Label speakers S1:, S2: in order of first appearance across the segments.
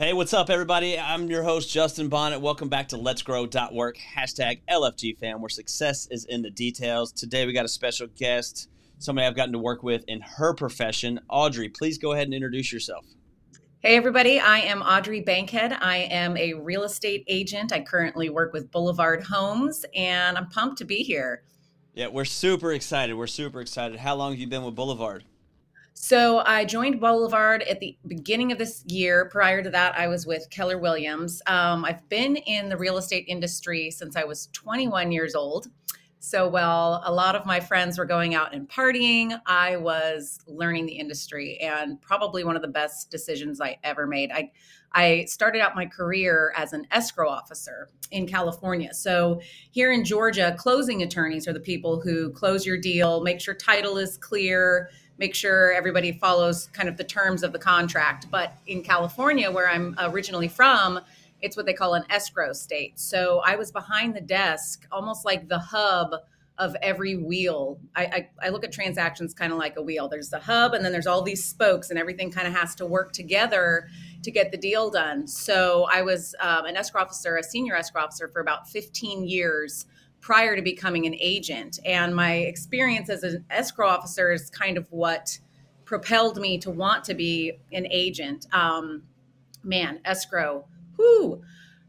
S1: Hey, what's up, everybody? I'm your host, Justin Bonnet. Welcome back to Let's Grow.work, hashtag LFG fam, where success is in the details. Today, we got a special guest, somebody I've gotten to work with in her profession. Audrey, please go ahead and introduce yourself.
S2: Hey, everybody. I am Audrey Bankhead. I am a real estate agent. I currently work with Boulevard Homes, and I'm pumped to be here.
S1: Yeah, we're super excited. We're super excited. How long have you been with Boulevard?
S2: So I joined Boulevard at the beginning of this year. Prior to that, I was with Keller Williams. Um, I've been in the real estate industry since I was 21 years old. So while a lot of my friends were going out and partying, I was learning the industry and probably one of the best decisions I ever made. I I started out my career as an escrow officer in California. So here in Georgia, closing attorneys are the people who close your deal, make sure title is clear, make sure everybody follows kind of the terms of the contract. But in California, where I'm originally from, it's what they call an escrow state. So I was behind the desk, almost like the hub of every wheel. I, I, I look at transactions kind of like a wheel. There's the hub, and then there's all these spokes, and everything kind of has to work together to get the deal done. So I was um, an escrow officer, a senior escrow officer for about 15 years prior to becoming an agent. And my experience as an escrow officer is kind of what propelled me to want to be an agent. Um, man, escrow, whoo,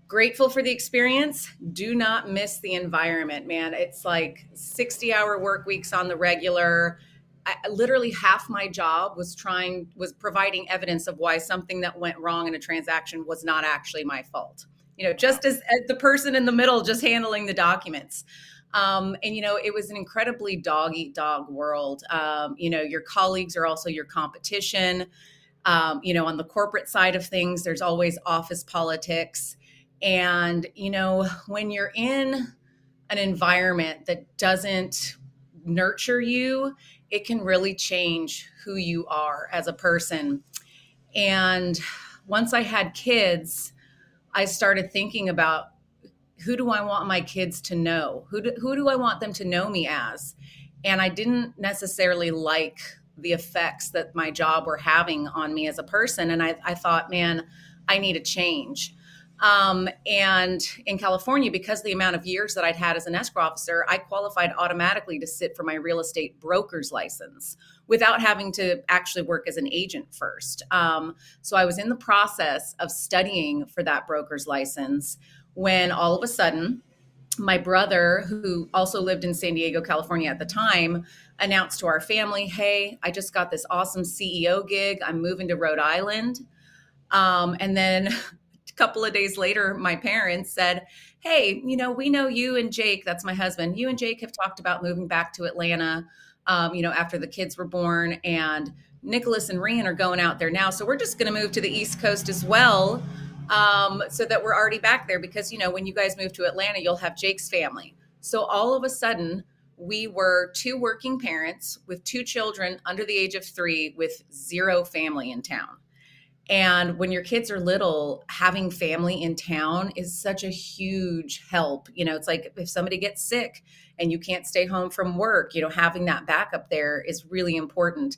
S2: grateful for the experience. Do not miss the environment, man. It's like 60 hour work weeks on the regular. I, literally half my job was trying was providing evidence of why something that went wrong in a transaction was not actually my fault you know, just as, as the person in the middle just handling the documents. Um, and you know, it was an incredibly dog eat dog world. Um, you know, your colleagues are also your competition. Um, you know, on the corporate side of things, there's always office politics. And, you know, when you're in an environment that doesn't nurture you, it can really change who you are as a person. And once I had kids, I started thinking about who do I want my kids to know? Who do, who do I want them to know me as? And I didn't necessarily like the effects that my job were having on me as a person. And I, I thought, man, I need a change. Um, and in California, because the amount of years that I'd had as an escrow officer, I qualified automatically to sit for my real estate broker's license without having to actually work as an agent first. Um, so I was in the process of studying for that broker's license when all of a sudden, my brother, who also lived in San Diego, California at the time, announced to our family, Hey, I just got this awesome CEO gig. I'm moving to Rhode Island. Um, and then a couple of days later, my parents said, Hey, you know, we know you and Jake, that's my husband, you and Jake have talked about moving back to Atlanta, um, you know, after the kids were born. And Nicholas and Rian are going out there now. So we're just going to move to the East Coast as well. Um, so that we're already back there because, you know, when you guys move to Atlanta, you'll have Jake's family. So all of a sudden, we were two working parents with two children under the age of three with zero family in town. And when your kids are little, having family in town is such a huge help. You know, it's like if somebody gets sick and you can't stay home from work, you know, having that backup there is really important.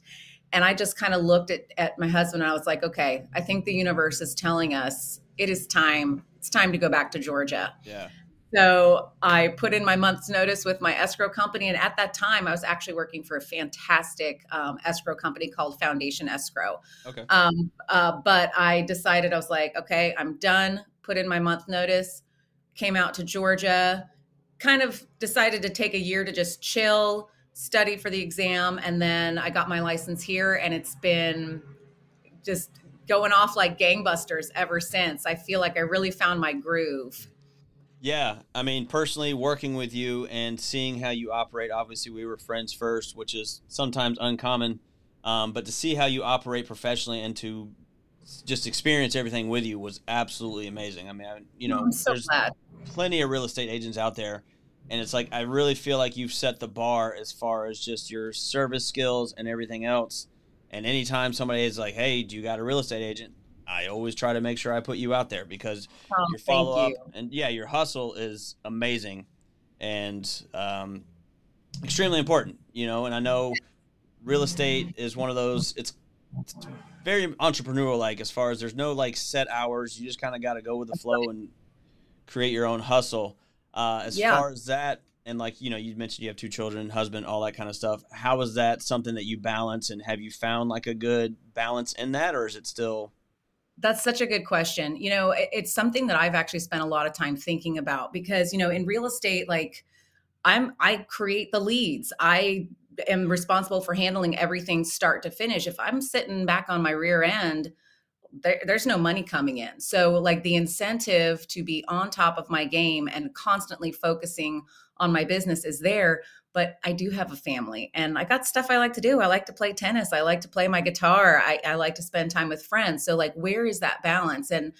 S2: And I just kind of looked at, at my husband and I was like, okay, I think the universe is telling us it is time. It's time to go back to Georgia.
S1: Yeah.
S2: So I put in my month's notice with my escrow company. And at that time, I was actually working for a fantastic um, escrow company called Foundation Escrow.
S1: Okay.
S2: Um, uh, but I decided, I was like, okay, I'm done. Put in my month notice, came out to Georgia, kind of decided to take a year to just chill, study for the exam. And then I got my license here. And it's been just going off like gangbusters ever since. I feel like I really found my groove.
S1: Yeah, I mean, personally, working with you and seeing how you operate. Obviously, we were friends first, which is sometimes uncommon. Um, but to see how you operate professionally and to just experience everything with you was absolutely amazing. I mean, I, you know,
S2: so
S1: there's
S2: glad.
S1: plenty of real estate agents out there, and it's like I really feel like you've set the bar as far as just your service skills and everything else. And anytime somebody is like, "Hey, do you got a real estate agent?" I always try to make sure I put you out there because
S2: Oh,
S1: your follow up
S2: you.
S1: and yeah, your hustle is amazing and um, extremely important. You know, and I know real estate is one of those. It's very entrepreneurial like as far as there's no like set hours. You just kind of got to go with the flow and create your own hustle. Uh, as yeah. far as that, and like you know, you mentioned you have two children, husband, all that kind of stuff. How is that something that you balance, and have you found like a good balance in that, or is it still?
S2: That's such a good question. You know, it's something that I've actually spent a lot of time thinking about because you know, in real estate, like I'm I create the leads. I am responsible for handling everything start to finish. If I'm sitting back on my rear end, there, there's no money coming in. So, like the incentive to be on top of my game and constantly focusing on my business is there. But I do have a family and I got stuff I like to do. I like to play tennis. I like to play my guitar. I, I like to spend time with friends. So, like, where is that balance? And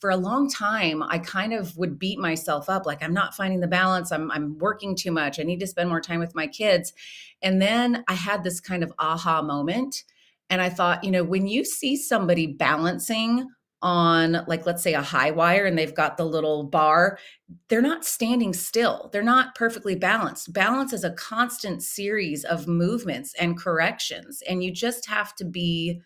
S2: for a long time i kind of would beat myself up like i'm not finding the balance i'm i'm working too much i need to spend more time with my kids and then i had this kind of aha moment and i thought you know when you see somebody balancing on like let's say a high wire and they've got the little bar they're not standing still. They're not perfectly balanced. Balance is a constant series of movements and corrections. And you just have to be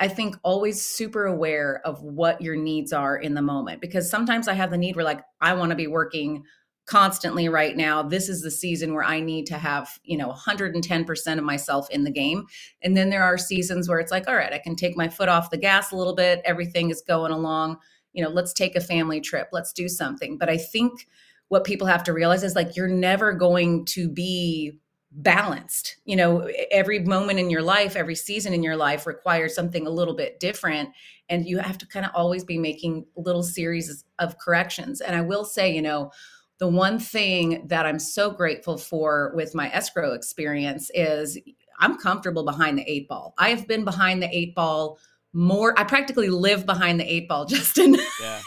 S2: I think always super aware of what your needs are in the moment. Because sometimes I have the need where like I want to be working constantly right now this is the season where I need to have, you know, 110% of myself in the game. And then there are seasons where it's like, all right, I can take my foot off the gas a little bit, everything is going along, you know, let's take a family trip, let's do something. But I think what people have to realize is like you're never going to be balanced. You know, every moment in your life, every season in your life requires something a little bit different. And you have to kind of always be making little series of corrections. And I will say, you know, the one thing that I'm so grateful for with my escrow experience is I'm comfortable behind the eight ball. I have been behind the eight ball more. I practically live behind the eight ball, Justin. Yeah.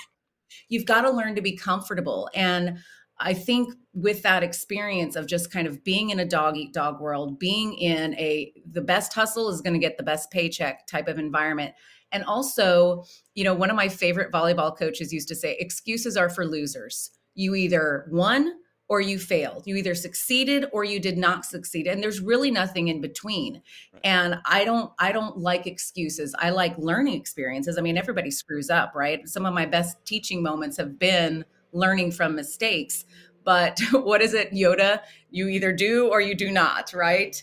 S2: You've got to learn to be comfortable. And I think with that experience of just kind of being in a dog eat dog world, being in a the best hustle is going to get the best paycheck type of environment. And also, you know, one of my favorite volleyball coaches used to say, excuses are for losers. You either won or you failed. You either succeeded or you did not succeed. And there's really nothing in between. And I don't I don't like excuses. I like learning experiences. I mean, everybody screws up, right? Some of my best teaching moments have been learning from mistakes. But what is it, Yoda? You either do or you do not, right?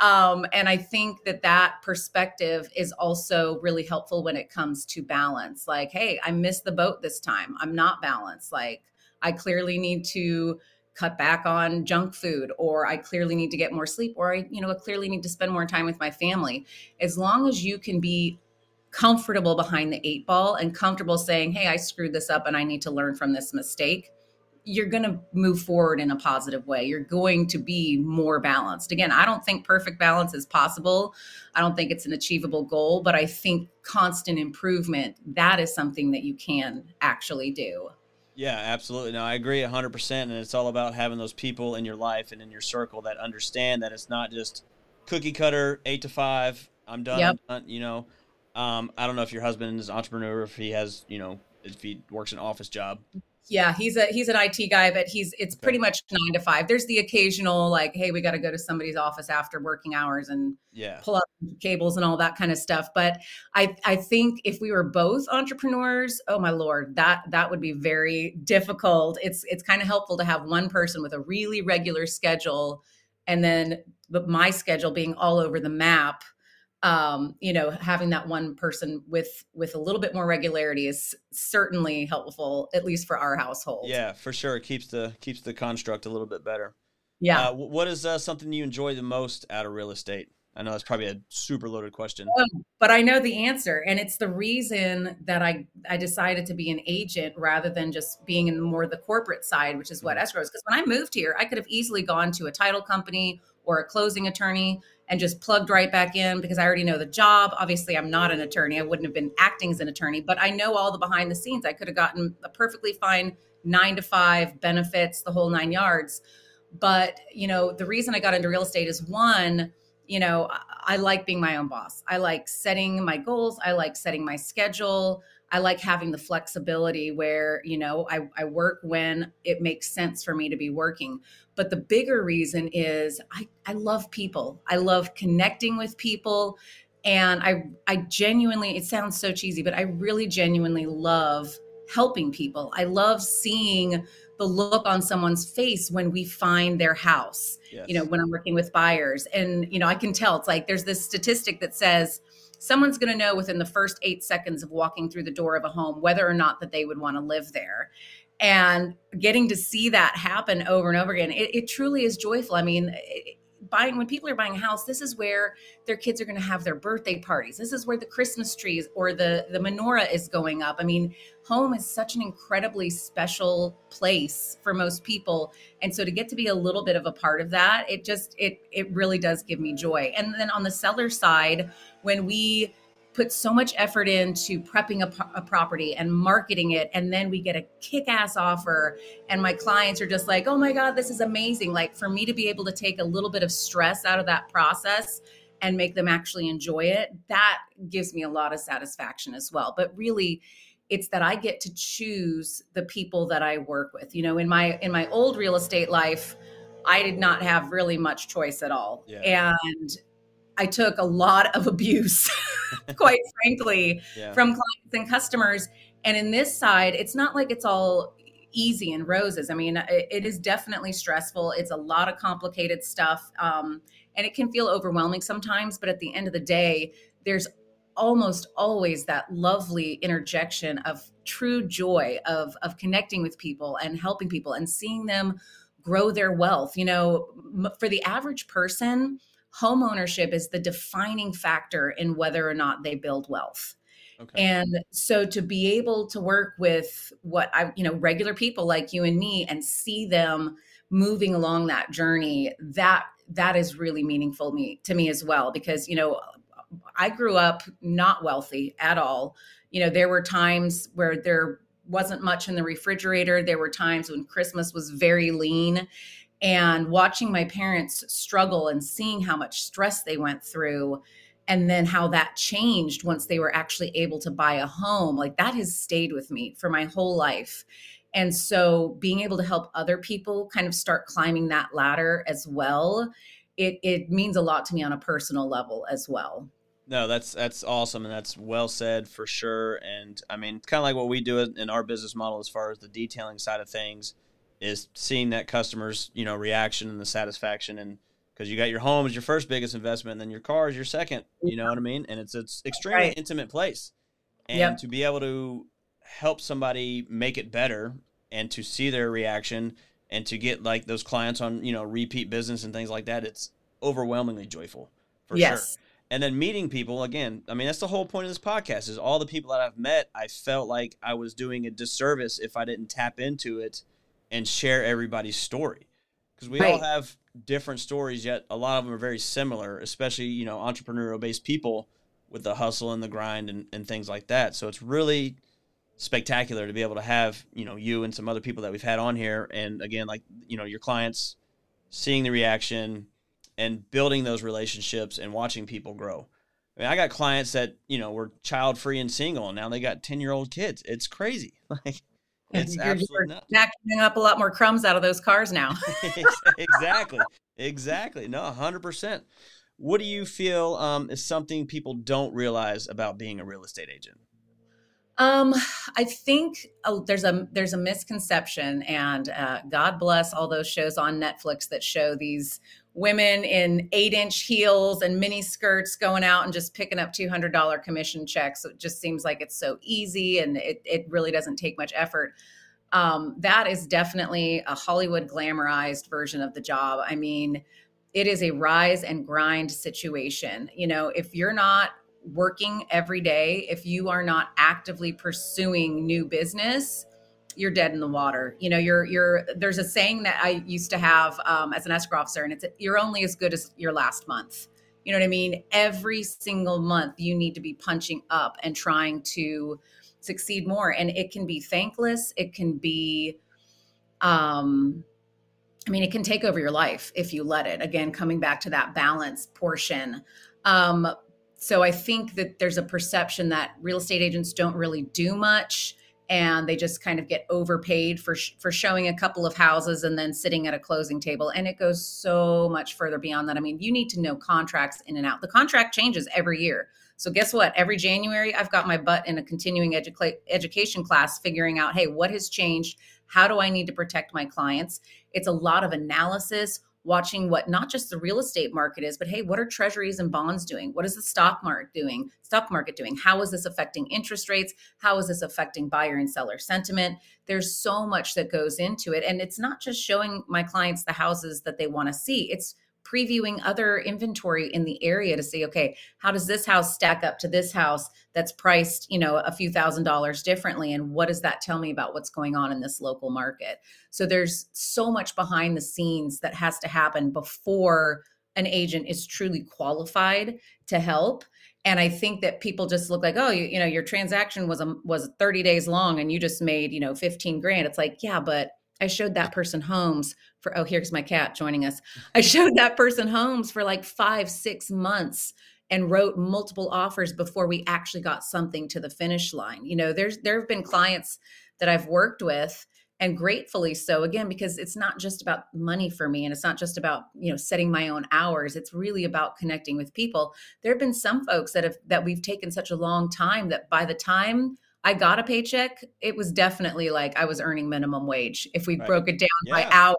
S2: Um, and I think that that perspective is also really helpful when it comes to balance. Like, hey, I missed the boat this time. I'm not balanced. Like, I clearly need to cut back on junk food or i clearly need to get more sleep or i you know I clearly need to spend more time with my family as long as you can be comfortable behind the eight ball and comfortable saying, Hey, I screwed this up and I need to learn from this mistake, you're going to move forward in a positive way. You're going to be more balanced. Again, I don't think perfect balance is possible. I don't think it's an achievable goal, but I think constant improvement, that is something that you can actually do.
S1: Yeah, absolutely. No, I agree 100%. And it's all about having those people in your life and in your circle that understand that it's not just cookie cutter, eight to five, I'm done, yep. I'm done you know um, I don't know if your husband is an entrepreneur, if he has, you know, if he works an office job.
S2: Yeah, he's a he's an IT guy, but he's it's pretty much nine to five. There's the occasional like, hey, we got to go to somebody's office after working hours and yeah. pull up cables and all that kind of stuff. But I I think if we were both entrepreneurs, oh my lord, that that would be very difficult. It's it's kind of helpful to have one person with a really regular schedule, and then but my schedule being all over the map um, you know having that one person with with a little bit more regularity is certainly helpful at least for our household.
S1: Yeah for sure. It keeps the keeps the construct a little bit better.
S2: Yeah.
S1: Uh, what is uh, something you enjoy the most out of real estate? I know that's probably a super loaded question.
S2: Oh, but i know the answer and it's the reason that i i decided to be an agent rather than just being in more the corporate side which is what mm-hmm. escrow is. Because when i moved here i could have easily gone to a title company or a closing attorney and just plugged right back in because I already know the job. Obviously, I'm not an attorney. I wouldn't have been acting as an attorney, but I know all the behind the scenes. I could have gotten a perfectly fine nine to five benefits, the whole nine yards. But, you know, the reason I got into real estate is one, you know, I, like being my own boss. I like setting my goals, I like setting my schedule. I like having the flexibility where, you know, I, I work when it makes sense for me to be working. But the bigger reason is I, I love people. I love connecting with people. And I I genuinely it sounds so cheesy, but I really genuinely love helping people. I love seeing the look on someone's face when we find their house. Yes. You know, when I'm working with buyers and you know, I can tell it's like there's this statistic that says someone's going to know within the first 8 seconds of walking through the door of a home whether or not that they would want to live there. And getting to see that happen over and over again it, it truly is joyful. I mean it, buying when people are buying a house this is where their kids are going to have their birthday parties. This is where the christmas trees or the the menorah is going up. I mean home is such an incredibly special place for most people. And so to get to be a little bit of a part of that it just it it really does give me joy. And then on the seller side when we put so much effort into prepping a, a, property and marketing it and then we get a kick-ass offer and my clients are just like oh my god this is amazing. Like for me to be able to take a little bit of stress out of that process and make them actually enjoy it that gives me a lot of satisfaction as well. But really it's that i get to choose the people that i work with. You know in my in my old real estate life i did not have really much choice at all. Yeah. and I took a lot of abuse, quite frankly, yeah. from clients and customers. And in this side, it's not like it's all easy and roses. I mean, it, it is definitely stressful. It's a lot of complicated stuff. Um, and it can feel overwhelming sometimes. But at the end of the day, there's almost always that lovely interjection of true joy of, of connecting with people and helping people and seeing them grow their wealth. You know, for the average person, home ownership is the defining factor in whether or not they build wealth. Okay. And so to be able to work with what I, you know, regular people like you and me and see them moving along that journey, that that is really meaningful me to me as well because, you know, I grew up not wealthy at all. You know, there were times where there wasn't much in the refrigerator. There were times when Christmas was very lean and watching my parents struggle and seeing how much stress they went through and then how that changed once they were actually able to buy a home like that has stayed with me for my whole life. And so being able to help other people kind of start climbing that ladder as well it it means a lot to me on a personal level as well.
S1: No that's that's awesome and that's well said for sure and i mean it's kind of like what we do in our business model as far as the detailing side of things is seeing that customer's you know reaction and the satisfaction and because you got your home is your first biggest investment and then your car is your second you know what i mean and it's it's extremely right. intimate place and yep. to be able to help somebody make it better and to see their reaction and to get like those clients on you know repeat business and things like that it's overwhelmingly joyful for yes. sure and then meeting people again i mean that's the whole point of this podcast is all the people that i've met i felt like i was doing a disservice if i didn't tap into it and share everybody's story because we right. all have different stories yet a lot of them are very similar especially you know entrepreneurial based people with the hustle and the grind and, and things like that so it's really spectacular to be able to have you know you and some other people that we've had on here and again like you know your clients seeing the reaction and building those relationships and watching people grow I mean, I got clients that you know were child free and single, and now they got ten year old kids. It's crazy. Like
S2: it's you're, absolutely you're up a lot more crumbs out of those cars now.
S1: exactly. Exactly. No, 100%. What do you feel um, is something people don't realize about being a real estate agent?
S2: Um, I think uh, there's a there's a misconception, and uh, God bless all those shows on Netflix that show these women in eight inch heels and mini skirts going out and just picking up two hundred dollar commission checks. It just seems like it's so easy, and it it really doesn't take much effort. Um, that is definitely a Hollywood glamorized version of the job. I mean, it is a rise and grind situation. You know, if you're not working every day, if you are not actively pursuing new business, you're dead in the water. You know, you're you're. There's a saying that I used to have um, as an escrow officer, and it's you're only as good as your last month. You know what I mean? Every single month, you need to be punching up and trying to succeed more. And it can be thankless. It can be, um, I mean, it can take over your life if you let it. Again, coming back to that balance portion. Um, so I think that there's a perception that real estate agents don't really do much. And they just kind of get overpaid for sh- for showing a couple of houses and then sitting at a closing table and it goes so much further beyond that. I mean you need to know contracts in and out. The contract changes every year. So guess what? Every january i've got my butt in a continuing edu- education class figuring out hey what has changed? How do i need to protect my clients? It's a lot of analysis watching what not just the real estate market is, but hey, what are treasuries and bonds doing? What is the stock market doing? Stock market doing? How is this affecting interest rates? How is this affecting buyer and seller sentiment? There's so much that goes into it. And it's not just showing my clients the houses that they want to see. It's previewing other inventory in the area to see okay how does this house stack up to this house that's priced you know a few thousand dollars differently? And what does that tell me about what's going on in this local market? So there's so much behind the scenes that has to happen before an agent is truly qualified to help. And i think that people just look like oh you, you know your transaction was a was 30 days long and you just made you know 15 grand. It's like yeah but I showed that person homes for, oh, here's my cat joining us. I showed that person homes for like five, six months and wrote multiple offers before we actually got something to the finish line. You know, there's, there have been clients that I've worked with and gratefully so again because it's not just about money for me and it's not just about you know setting my own hours it's really about connecting with people there have been some folks that have that we've taken such a long time that by the time I got a paycheck, it was definitely like I was earning minimum wage if we right. broke it down yeah. by hours,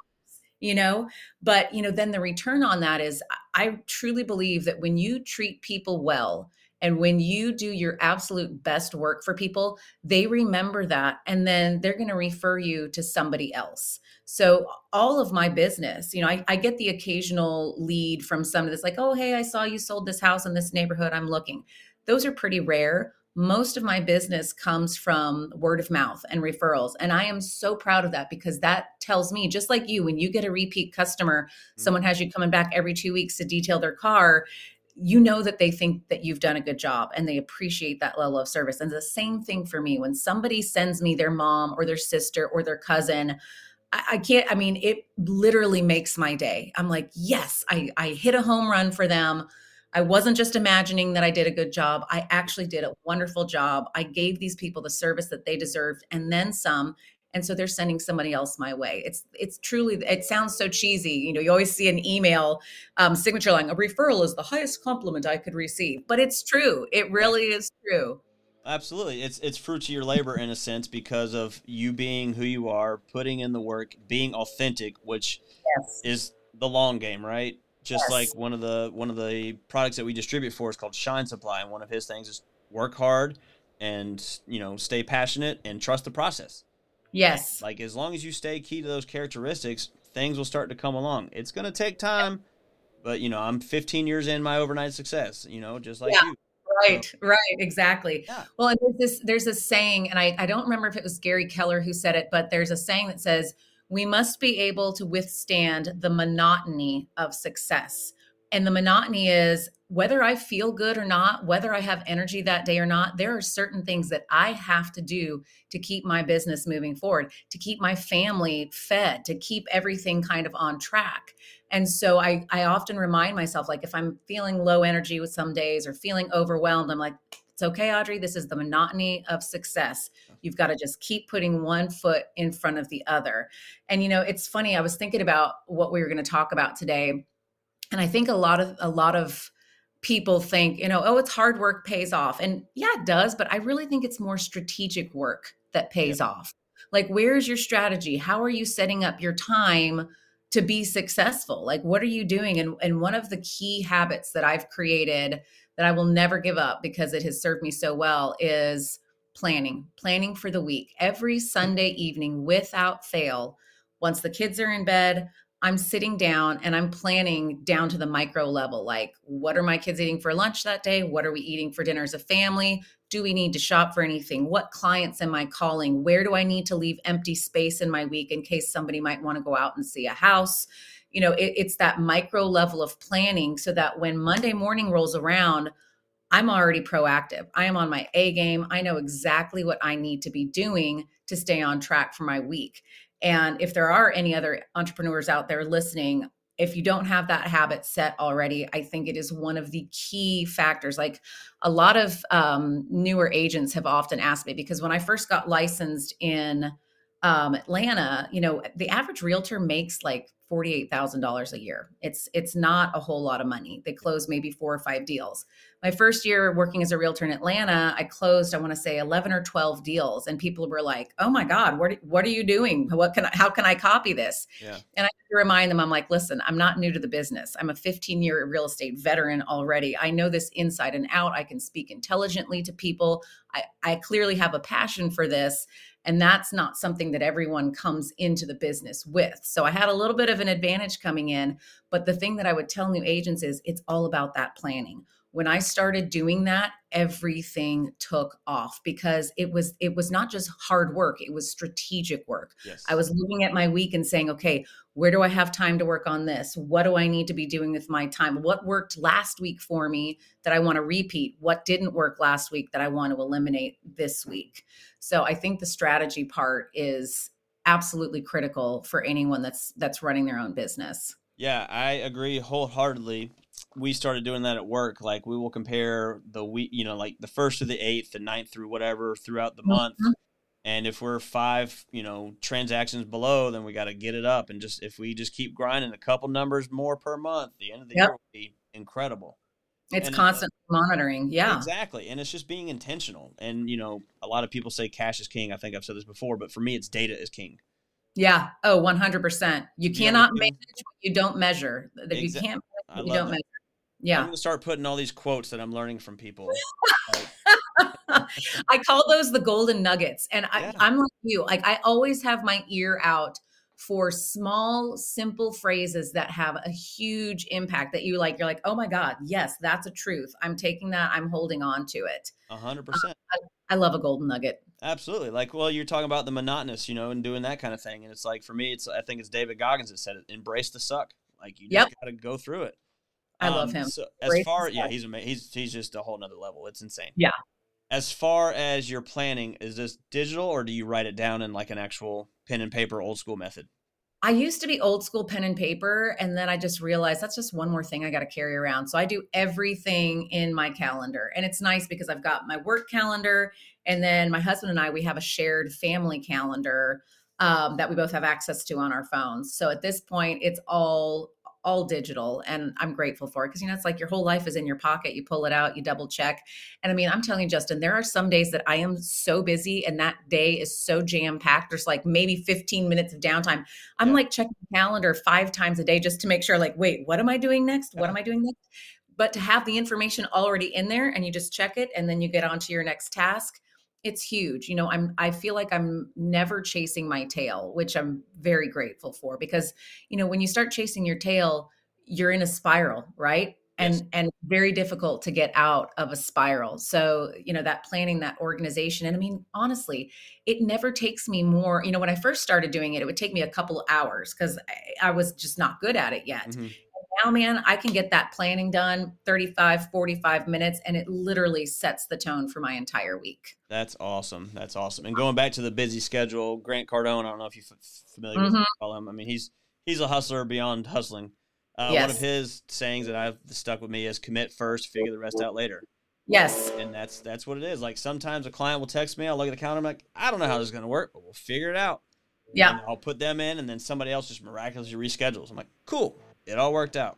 S2: you know? But, you know, then the return on that is I truly believe that when you treat people well, and when you do your absolute best work for people, they remember that and then they're going to refer you to somebody else. So, all of my business, you know, I, I, get the occasional lead from somebody that's like, oh, hey, I saw you sold this house in this neighborhood. I'm looking. Those are pretty rare most of my business comes from word of mouth and referrals. And I am so proud of that because that tells me, just like you, when you get a repeat customer, mm-hmm. someone has you coming back every two weeks to detail their car, you know that they think that you've done a good job and they appreciate that level of service. And the same thing for me when somebody sends me their mom or their sister or their cousin. I, can't, I mean, it literally makes my day. I'm like, yes, I, I hit a home run for them I wasn't just imagining that I did a good job. I actually did a wonderful job. I gave these people the service that they deserved and then some. And so they're sending somebody else my way. It's it's truly it sounds so cheesy. You know, you always see an email um, signature line, a referral is the highest compliment I could receive. But it's true. It really is true.
S1: Absolutely. It's it's fruit of your labor in a sense because of you being who you are, putting in the work, being authentic, which yes. is the long game, right? Just yes. like one of the one of the products that we distribute for is called Shine Supply, and one of his things is work hard and you know stay passionate and trust the process.
S2: Yes.
S1: Like as long as you stay key to those characteristics, things will start to come along. It's going to take time, but you know, I'm 15 years in my overnight success, you know, just like yeah. you.
S2: Right, right, exactly. Yeah. Well, and there's this there's a saying, and I, I don't remember if it was Gary Keller who said it, but there's a saying that says, we must be able to withstand the monotony of success. And the monotony is whether I feel good or not, whether I have energy that day or not, there are certain things that I have to do to keep my business moving forward, to keep my family fed, to keep everything kind of on track. And so I, I often remind myself, like, if I'm feeling low energy with some days or feeling overwhelmed, I'm like, it's okay, Audrey. This is the monotony of success. You've got to just keep putting one foot in front of the other. And you know, it's funny. I was thinking about what we were going to talk about today, and I think a lot of a lot of people think, you know, oh, it's hard work pays off, and yeah, it does. But I really think it's more strategic work that pays yeah. off. Like, where's your strategy? How are you setting up your time? to be successful like what are you doing and and one of the key habits that i've created that I will never give up because it has served me so well is planning, planning for the week. Every Sunday evening, without fail, once the kids are in bed, I'm sitting down and I'm planning down to the micro level. Like, what are my kids eating for lunch that day? What are we eating for dinner as a family? Do we need to shop for anything? What clients am I calling? Where do I need to leave empty space in my week in case somebody might want to go out and see a house? you know it, it's that micro level of planning so that when monday morning rolls around i'm already proactive. I am on my a game. I know exactly what i need to be doing to stay on track for my week. And if there are any other entrepreneurs out there listening if you don't have that habit set already, I think it is one of the key factors. Like a lot of um, newer agents have often asked me because when I first got licensed in um, Atlanta, you know, the average realtor makes like $48,000 a year. It's it's not a whole lot of money. They close maybe four or five deals. My first year working as a realtor in Atlanta, I closed I want to say 11 or 12 deals and people were like, "Oh my god, what what are you doing? What can I, how can I copy this?" Yeah. And I to remind them I'm like, "Listen, I'm not new to the business. I'm a 15-year real estate veteran already. I know this inside and out. I can speak intelligently to people. I I clearly have a passion for this." And that's not something that everyone comes into the business with. So I had a little bit of an advantage coming in. But the thing that I would tell new agents is it's all about that planning when i started doing that everything took off because it was it was not just hard work it was strategic work. Yes. i was looking at my week and saying okay where do i have time to work on this? What do i need to be doing with my time? What worked last week for me that i want to repeat? What didn't work last week that i want to eliminate this week? So i think the strategy part is absolutely critical for anyone that's that's running their own business.
S1: Yeah i agree wholeheartedly we started doing that at work. Like we will compare the week, you know, like the first to the eighth, the ninth through whatever throughout the month. Mm-hmm. And if we're five, you know, transactions below, then we got to get it up. And just if we just keep grinding a couple numbers more per month, the end of the yep. year will be incredible.
S2: It's and constant it's, monitoring. Yeah.
S1: Exactly. And it's just being intentional. And, you know, a lot of people say cash is king. I think I've said this before, but for me, it's data is king.
S2: Yeah. Oh, 100%. You cannot yeah, manage what you don't measure. That exactly. you can't you don't that. measure. Yeah.
S1: I'm gonna start putting all these quotes that I'm learning from people.
S2: I call those the golden nuggets. And I, yeah. I'm like you. Like I always have my ear out for small, simple phrases that have a huge impact that you like, you're like, oh my God, yes, that's a truth. I'm taking that, I'm holding on to it.
S1: A hundred percent.
S2: I love a golden nugget.
S1: Absolutely. Like, well, you're talking about the monotonous, you know, and doing that kind of thing. And it's like, for me, it's, I think it's David Goggins that said it, embrace the suck. Like you just got to go through it.
S2: I um, love him.
S1: So as Great far, yeah, he's amazing. He's he's just a whole nother level. It's insane.
S2: Yeah.
S1: As far as your planning, is this digital or do you write it down in like an actual pen and paper old school method?
S2: I used to be old school pen and paper, and then I just realized that's just one more thing I got to carry around. So I do everything in my calendar, and it's nice because I've got my work calendar, and then my husband and I we have a shared family calendar um, that we both have access to on our phones. So at this point, it's all all digital and i'm grateful for it because you know it's like your whole life is in your pocket you pull it out you double check and i mean i'm telling you justin there are some days that i am so busy and that day is so jam packed there's like maybe 15 minutes of downtime. I'm yeah. like checking the calendar five times a day just to make sure like wait what am i doing next? What am i doing next? But to have the information already in there and you just check it and then you get on to your next task it's huge you know i'm i feel like i'm never chasing my tail which i'm very grateful for because you know when you start chasing your tail you're in a spiral right? And yes. and very difficult to get out of a spiral. So you know that planning that organization and i mean honestly it never takes me more you know when i first started doing it it would take me a couple hours because I, I, was just not good at it yet. Mm-hmm now, man, I can get that planning done 35, 45 minutes, and it literally sets the tone for my entire week.
S1: That's awesome. That's awesome. And going back to the busy schedule, Grant Cardone, I don't know if you're familiar mm-hmm. with him. I mean, he's he's a hustler beyond hustling. Uh, yes. One of his sayings that I've stuck with me is commit first, figure the rest out later.
S2: Yes.
S1: And that's that's what it is. Like sometimes a client will text me, I'll look at the calendar, I'm like, I don't know how this is gonna work, but we'll figure it out.
S2: Yeah.
S1: And I'll put them in and then somebody else just miraculously reschedules. I'm like, cool it all worked out.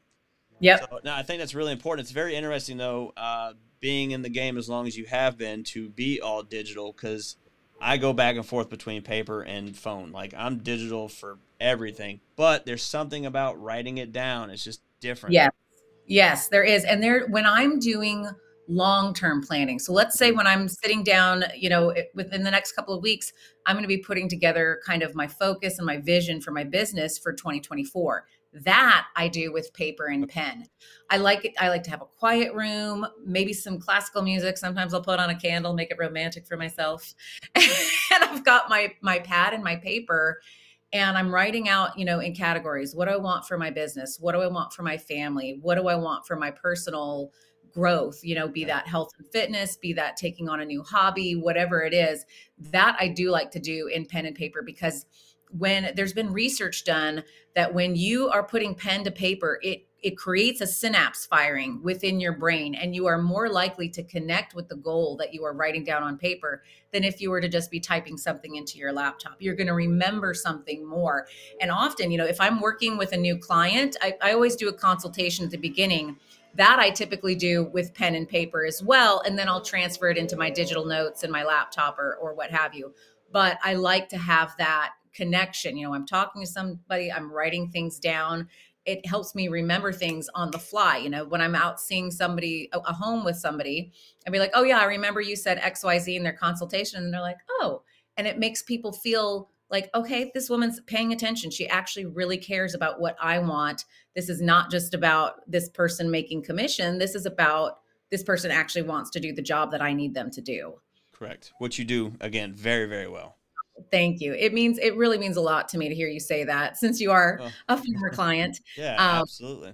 S2: Yeah.
S1: So, now I think that's really important. It's very interesting though, uh, being in the game as long as you have been to be all digital because I go back and forth between paper and phone. Like I'm digital for everything, but there's something about writing it down. It's just different.
S2: Yeah. Yes, there is. And there, when I'm doing long-term planning. So let's say when I'm sitting down, you know, within the next couple of weeks, I'm going to be putting together kind of my focus and my vision for my business for 2024 that I do with paper and pen. I like it. I like to have a quiet room, maybe some classical music. Sometimes I'll put on a candle, make it romantic for myself. and I've got my my pad and my paper and I'm writing out, you know, in categories. What do I want for my business? What do I want for my family? What do I want for my personal growth, you know, be that health and fitness, be that taking on a new hobby, whatever it is. That I do like to do in pen and paper because when there's been research done that when you are putting pen to paper, it it creates a synapse firing within your brain and you are more likely to connect with the goal that you are writing down on paper than if you were to just be typing something into your laptop you're going to remember something more and often you know if i'm working with a new client I, I always do a consultation at the beginning that I typically do with pen and paper as well. And then I'll transfer it into my digital notes and my laptop or, or what have you. But I like to have that connection. You know, I'm talking to somebody, I'm writing things down. It helps me remember things on the fly. You know, when I'm out seeing somebody, a home with somebody, I'd be like, oh, yeah, I remember you said XYZ in their consultation. And they're like, oh, and it makes people feel like, okay, this woman's paying attention. She actually really cares about what I want. This is not just about this person making commission. This is about this person actually wants to do the job that I need them to do.
S1: Correct. What you do, again, very, very well.
S2: Thank you. It means, it really means a lot to me to hear you say that since you are oh. a former client.
S1: yeah, um, absolutely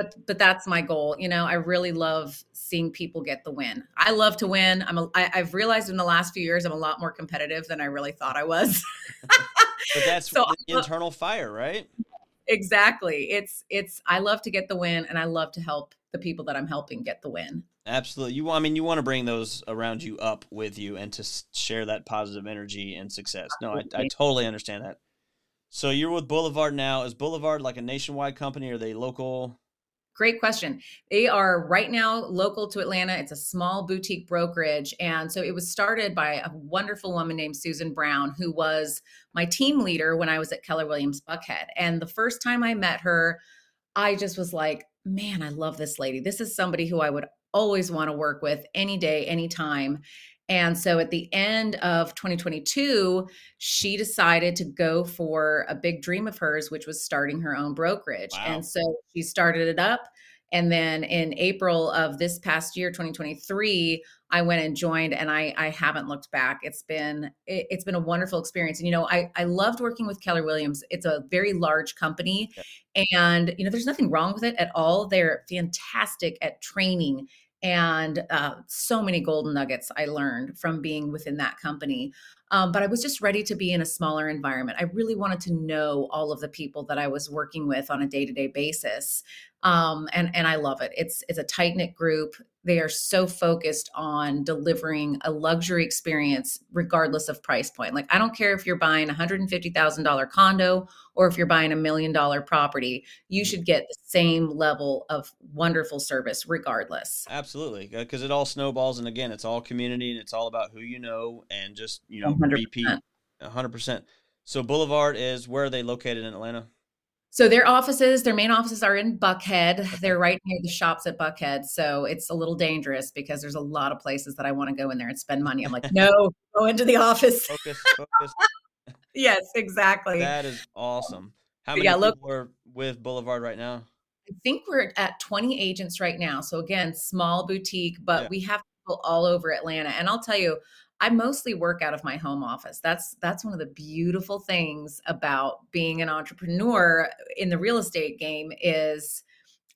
S2: but but that's my goal you know i really love seeing people get the win i love to win i'm a, I, i've realized in the last few years i'm a lot more competitive than i really thought i was
S1: but that's so the internal fire right
S2: exactly it's it's i love to get the win and i love to help the people that i'm helping get the win
S1: absolutely you i mean you want to bring those around you up with you and to share that positive energy and success no i, I totally understand that so you're with boulevard now is boulevard like a nationwide company or are they local
S2: Great question. They are right now local to Atlanta. It's a small boutique brokerage. And so it was started by a wonderful woman named Susan Brown, who was my team leader when I was at Keller Williams Buckhead. And the first time I met her, I just was like, man, I love this lady. This is somebody who I would always want to work with any day, anytime. And so at the end of 2022, she decided to go for a big dream of hers, which was starting her own brokerage. Wow. And so she started it up. And then in April of this past year, 2023, I went and joined and I, I haven't looked back. It's been, it, has been a wonderful experience. And, you know, I, I loved working with Keller Williams. It's a very large company and, you know, there's nothing wrong with it at all. They're fantastic at training and uh, so many golden nuggets I learned from being within that company. Um, but I was just ready to be in a smaller environment. I really wanted to know all of the people that I was working with on a day to day basis, um, and and I love it. It's it's a tight knit group. They are so focused on delivering a luxury experience, regardless of price point. Like I don't care if you're buying a hundred and fifty thousand dollar condo or if you're buying a million dollar property, you mm. should get the same level of wonderful service regardless.
S1: Absolutely, uh, because it all snowballs, and again, it's all community, and it's all about who you know, and just you know 100%. repeat. hundred percent. So Boulevard is where are they located in Atlanta?
S2: So their offices, their main offices are in Buckhead. They're right near the shops at Buckhead. So it's a little dangerous because there's a lot of places that I want to go in there and spend money. I'm like, no, go into the office. Focus, focus. yes, exactly.
S1: That is awesome. How many yeah, people look, are with Boulevard right now?
S2: I think we're at 20 agents right now. So again, small boutique, but yeah. we have people all over Atlanta. And I'll tell you, I mostly work out of my home office. That's that's one of the beautiful things about being an entrepreneur in the real estate game is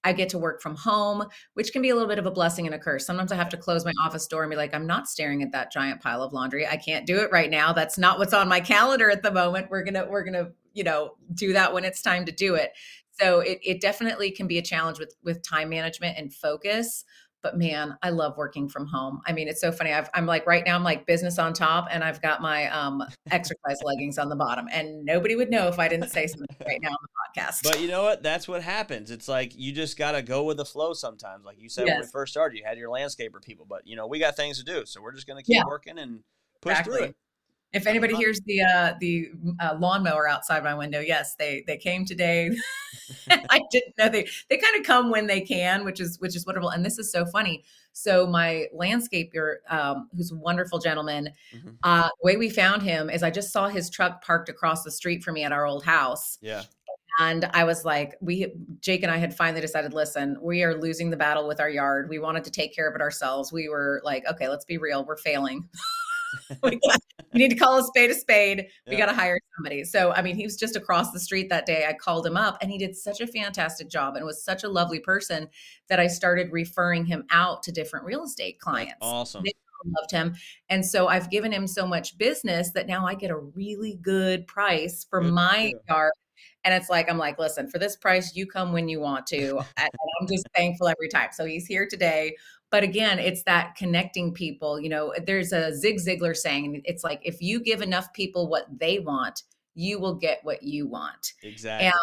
S2: I get to work from home, which can be a little bit of a blessing and a curse. Sometimes I have to close my office door and be like, I'm not staring at that giant pile of laundry. I can't do it right now. That's not what's on my calendar at the moment. We're gonna we're gonna you know do that when it's time to do it. So it, it definitely can be a challenge with with time management and focus but man, I love working from home. I mean, it's so funny. i am like right now, I'm like business on top, and I've got my um, exercise leggings on the bottom, and nobody would know if I didn't say something right now on the podcast.
S1: But you know what? That's what happens. It's like you just got to go with the flow sometimes. Like you said yes. when we first started, you had your landscaper people, but you know we got things to do, so we're just going to keep yeah. working and push exactly. through it.
S2: If anybody hears the uh, the uh, lawnmower outside my window, yes, they they came today. I didn't know they they kind of come when they can, which is which is wonderful. And this is so funny. So my landscaper, um, who's a wonderful gentleman, mm-hmm. uh, the way we found him is I just saw his truck parked across the street from me at our old house.
S1: Yeah.
S2: And I was like, we, Jake and I had finally decided, listen, we are losing the battle with our yard. We wanted to take care of it ourselves. We were like, okay, let's be real. We're failing. we, got, we, need to call a spade a spade. We yeah. got to hire somebody. So, I mean, he was just across the street that day. I called him up and he did such a fantastic job and was such a lovely person that I started referring him out to different real estate clients.
S1: That's awesome.
S2: They loved him. And so I've given him so much business that now I get a really good price for
S1: Good
S2: my
S1: deal.
S2: yard. And it's like, I'm like, listen, for this price, you come when you want to. And I'm just thankful every time. So he's here today. But again, it's that connecting people. You know, there's a Zig Ziglar saying, it's like, if you give enough people what they want, you will get what you want.
S1: Exactly.
S2: And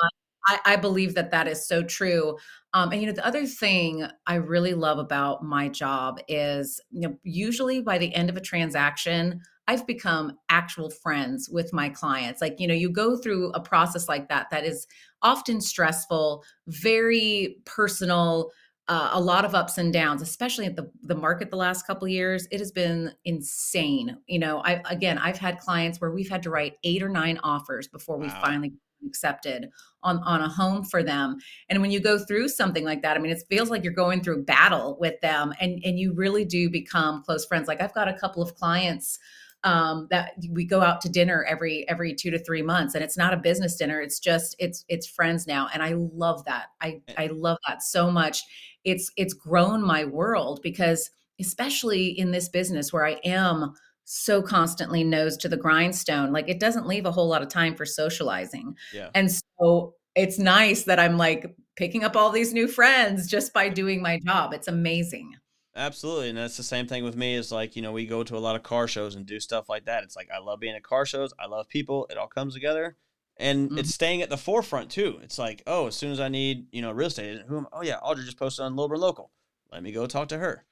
S2: I, I believe that that is so true. Um, and you know, the other thing I really love about my job is, you know, usually by the end of a transaction, I've become actual friends with my clients. Like, you know, you go through a process like that that is often stressful, very personal, uh, a lot of ups and downs, especially at the the market the last couple of years. It has been insane. You know, I again, I've had clients where we've had to write eight or nine offers before we finally accepted on on a home for them. And when you go through something like that, I mean, it feels like you're going through battle with them, and and you really do become close friends. Like I've got a couple of clients um, that we go out to dinner every every two to three months, and it's not a business dinner. It's just it's it's friends now, and I love that. I
S1: Eh,
S2: I love that so much. It's it's grown my world because especially in this business where I am so constantly nose to the grindstone, like it doesn't leave a whole lot of time for socializing.
S1: Yeah.
S2: And so it's nice that I'm like picking up all these new friends just by doing my job. It's amazing.
S1: Absolutely. And that's the same thing with me is like, you know, we go to a lot of car shows and do stuff like that. It's like I love being at car shows. I love people. It all comes together. And
S2: Mhm.
S1: it's staying at the forefront too. It's like, oh, as soon as I need, you know, real estate who am oh yeah, Audrey just posted on Lilburn Local. Let me go talk to her.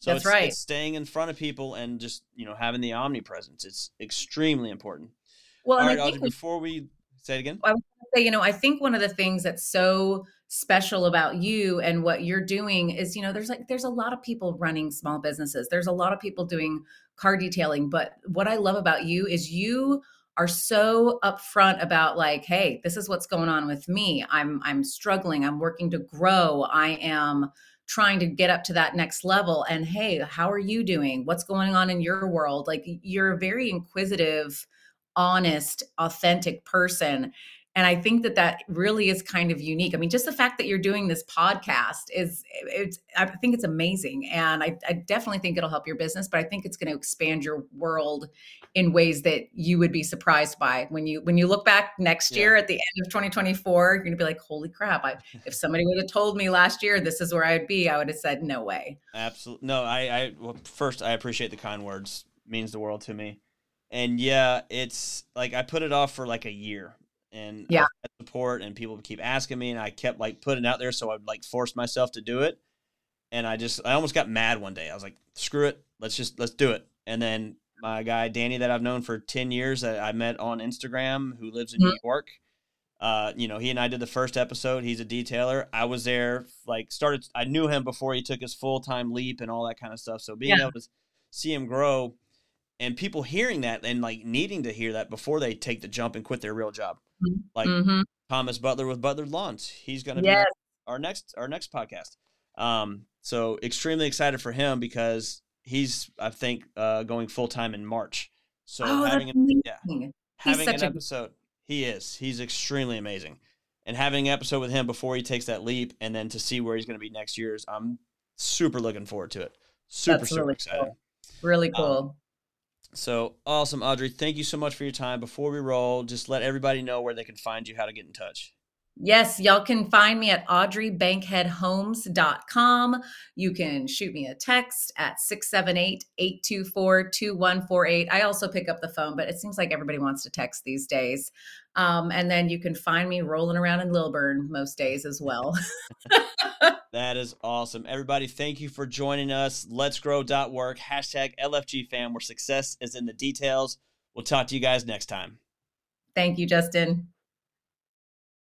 S1: So
S2: That's
S1: it's
S2: right.
S1: it's staying in front of people and just, you know, having the omnipresence. It's extremely important.
S2: Well,
S1: All
S2: and
S1: right,
S2: I
S1: Audrey,
S2: we
S1: before we say it again.
S2: I was say, you know, I think one of the things that's so special about you and what you're doing is, you know, there's like there's a lot of people running small businesses. There's a lot of people doing car detailing, but what I love about you is you are so upfront about like, hey, this is what's going on with me. I'm I'm struggling. I'm working to grow. I am trying to get up to that next level and hey, how are you doing? What's going on in your world? Like you're a very inquisitive honest, authentic person. And I think that that really is kind of unique. I mean, just the fact that you're doing this podcast is, it's, I think it's amazing. And I, I definitely think it'll help your business, but I think it's going to expand your world in ways that you would be surprised by when you, when you look back next
S1: Yeah.
S2: year at the end of 2024, you're going to be like, holy crap. I, if somebody would have told me last year, this is where I'd be, I would have said, no way.
S1: Absolutely. No, I, I, well, first, I appreciate the kind words. Means the world to me. And yeah, it's like I put it off for like a year and
S2: Yeah.
S1: support and people keep asking me and I kept like putting out there. So I'd like force myself to do it. And I just, I almost got mad one day. I was like, screw it. Let's just, let's do it. And then my guy, Danny, that I've known for 10 years that I met on Instagram who lives in
S2: Mhm.
S1: New York. Uh, you know, he and I did the first episode. He's a detailer. I was there, like, started. I knew him before he took his full time leap and all that kind of stuff. So being
S2: Yeah.
S1: able to see him grow, and people hearing that and like needing to hear that before they take the jump and quit their real job. Like
S2: Mhm.
S1: Thomas Butler with Butler Lawns, he's going to
S2: Yes.
S1: be our next our next podcast. Um, so extremely excited for him because he's I think uh, going full time in March. So
S2: oh,
S1: having an, yeah, having an
S2: a
S1: episode, he is he's extremely amazing, and having an episode with him before he takes that leap, and then to see where he's going to be next year is I'm super looking forward to it. Super super excited.
S2: cool. Really
S1: Um,
S2: cool.
S1: So awesome, Audrey. Thank you so much for your time. Before we roll, just let everybody know where they can find you, how to get in touch.
S2: Yes, y'all can find me at audreybankheadhomes.com. You can shoot me a text at 678-824-2148. I also pick up the phone, but it seems like everybody wants to text these days. Um, and then you can find me rolling around in Lilburn most days as well.
S1: That is awesome. Everybody, thank you for joining us. Let's grow.work, hashtag LFG fam, where success is in the details. We'll talk to you guys next time.
S2: Thank you, Justin.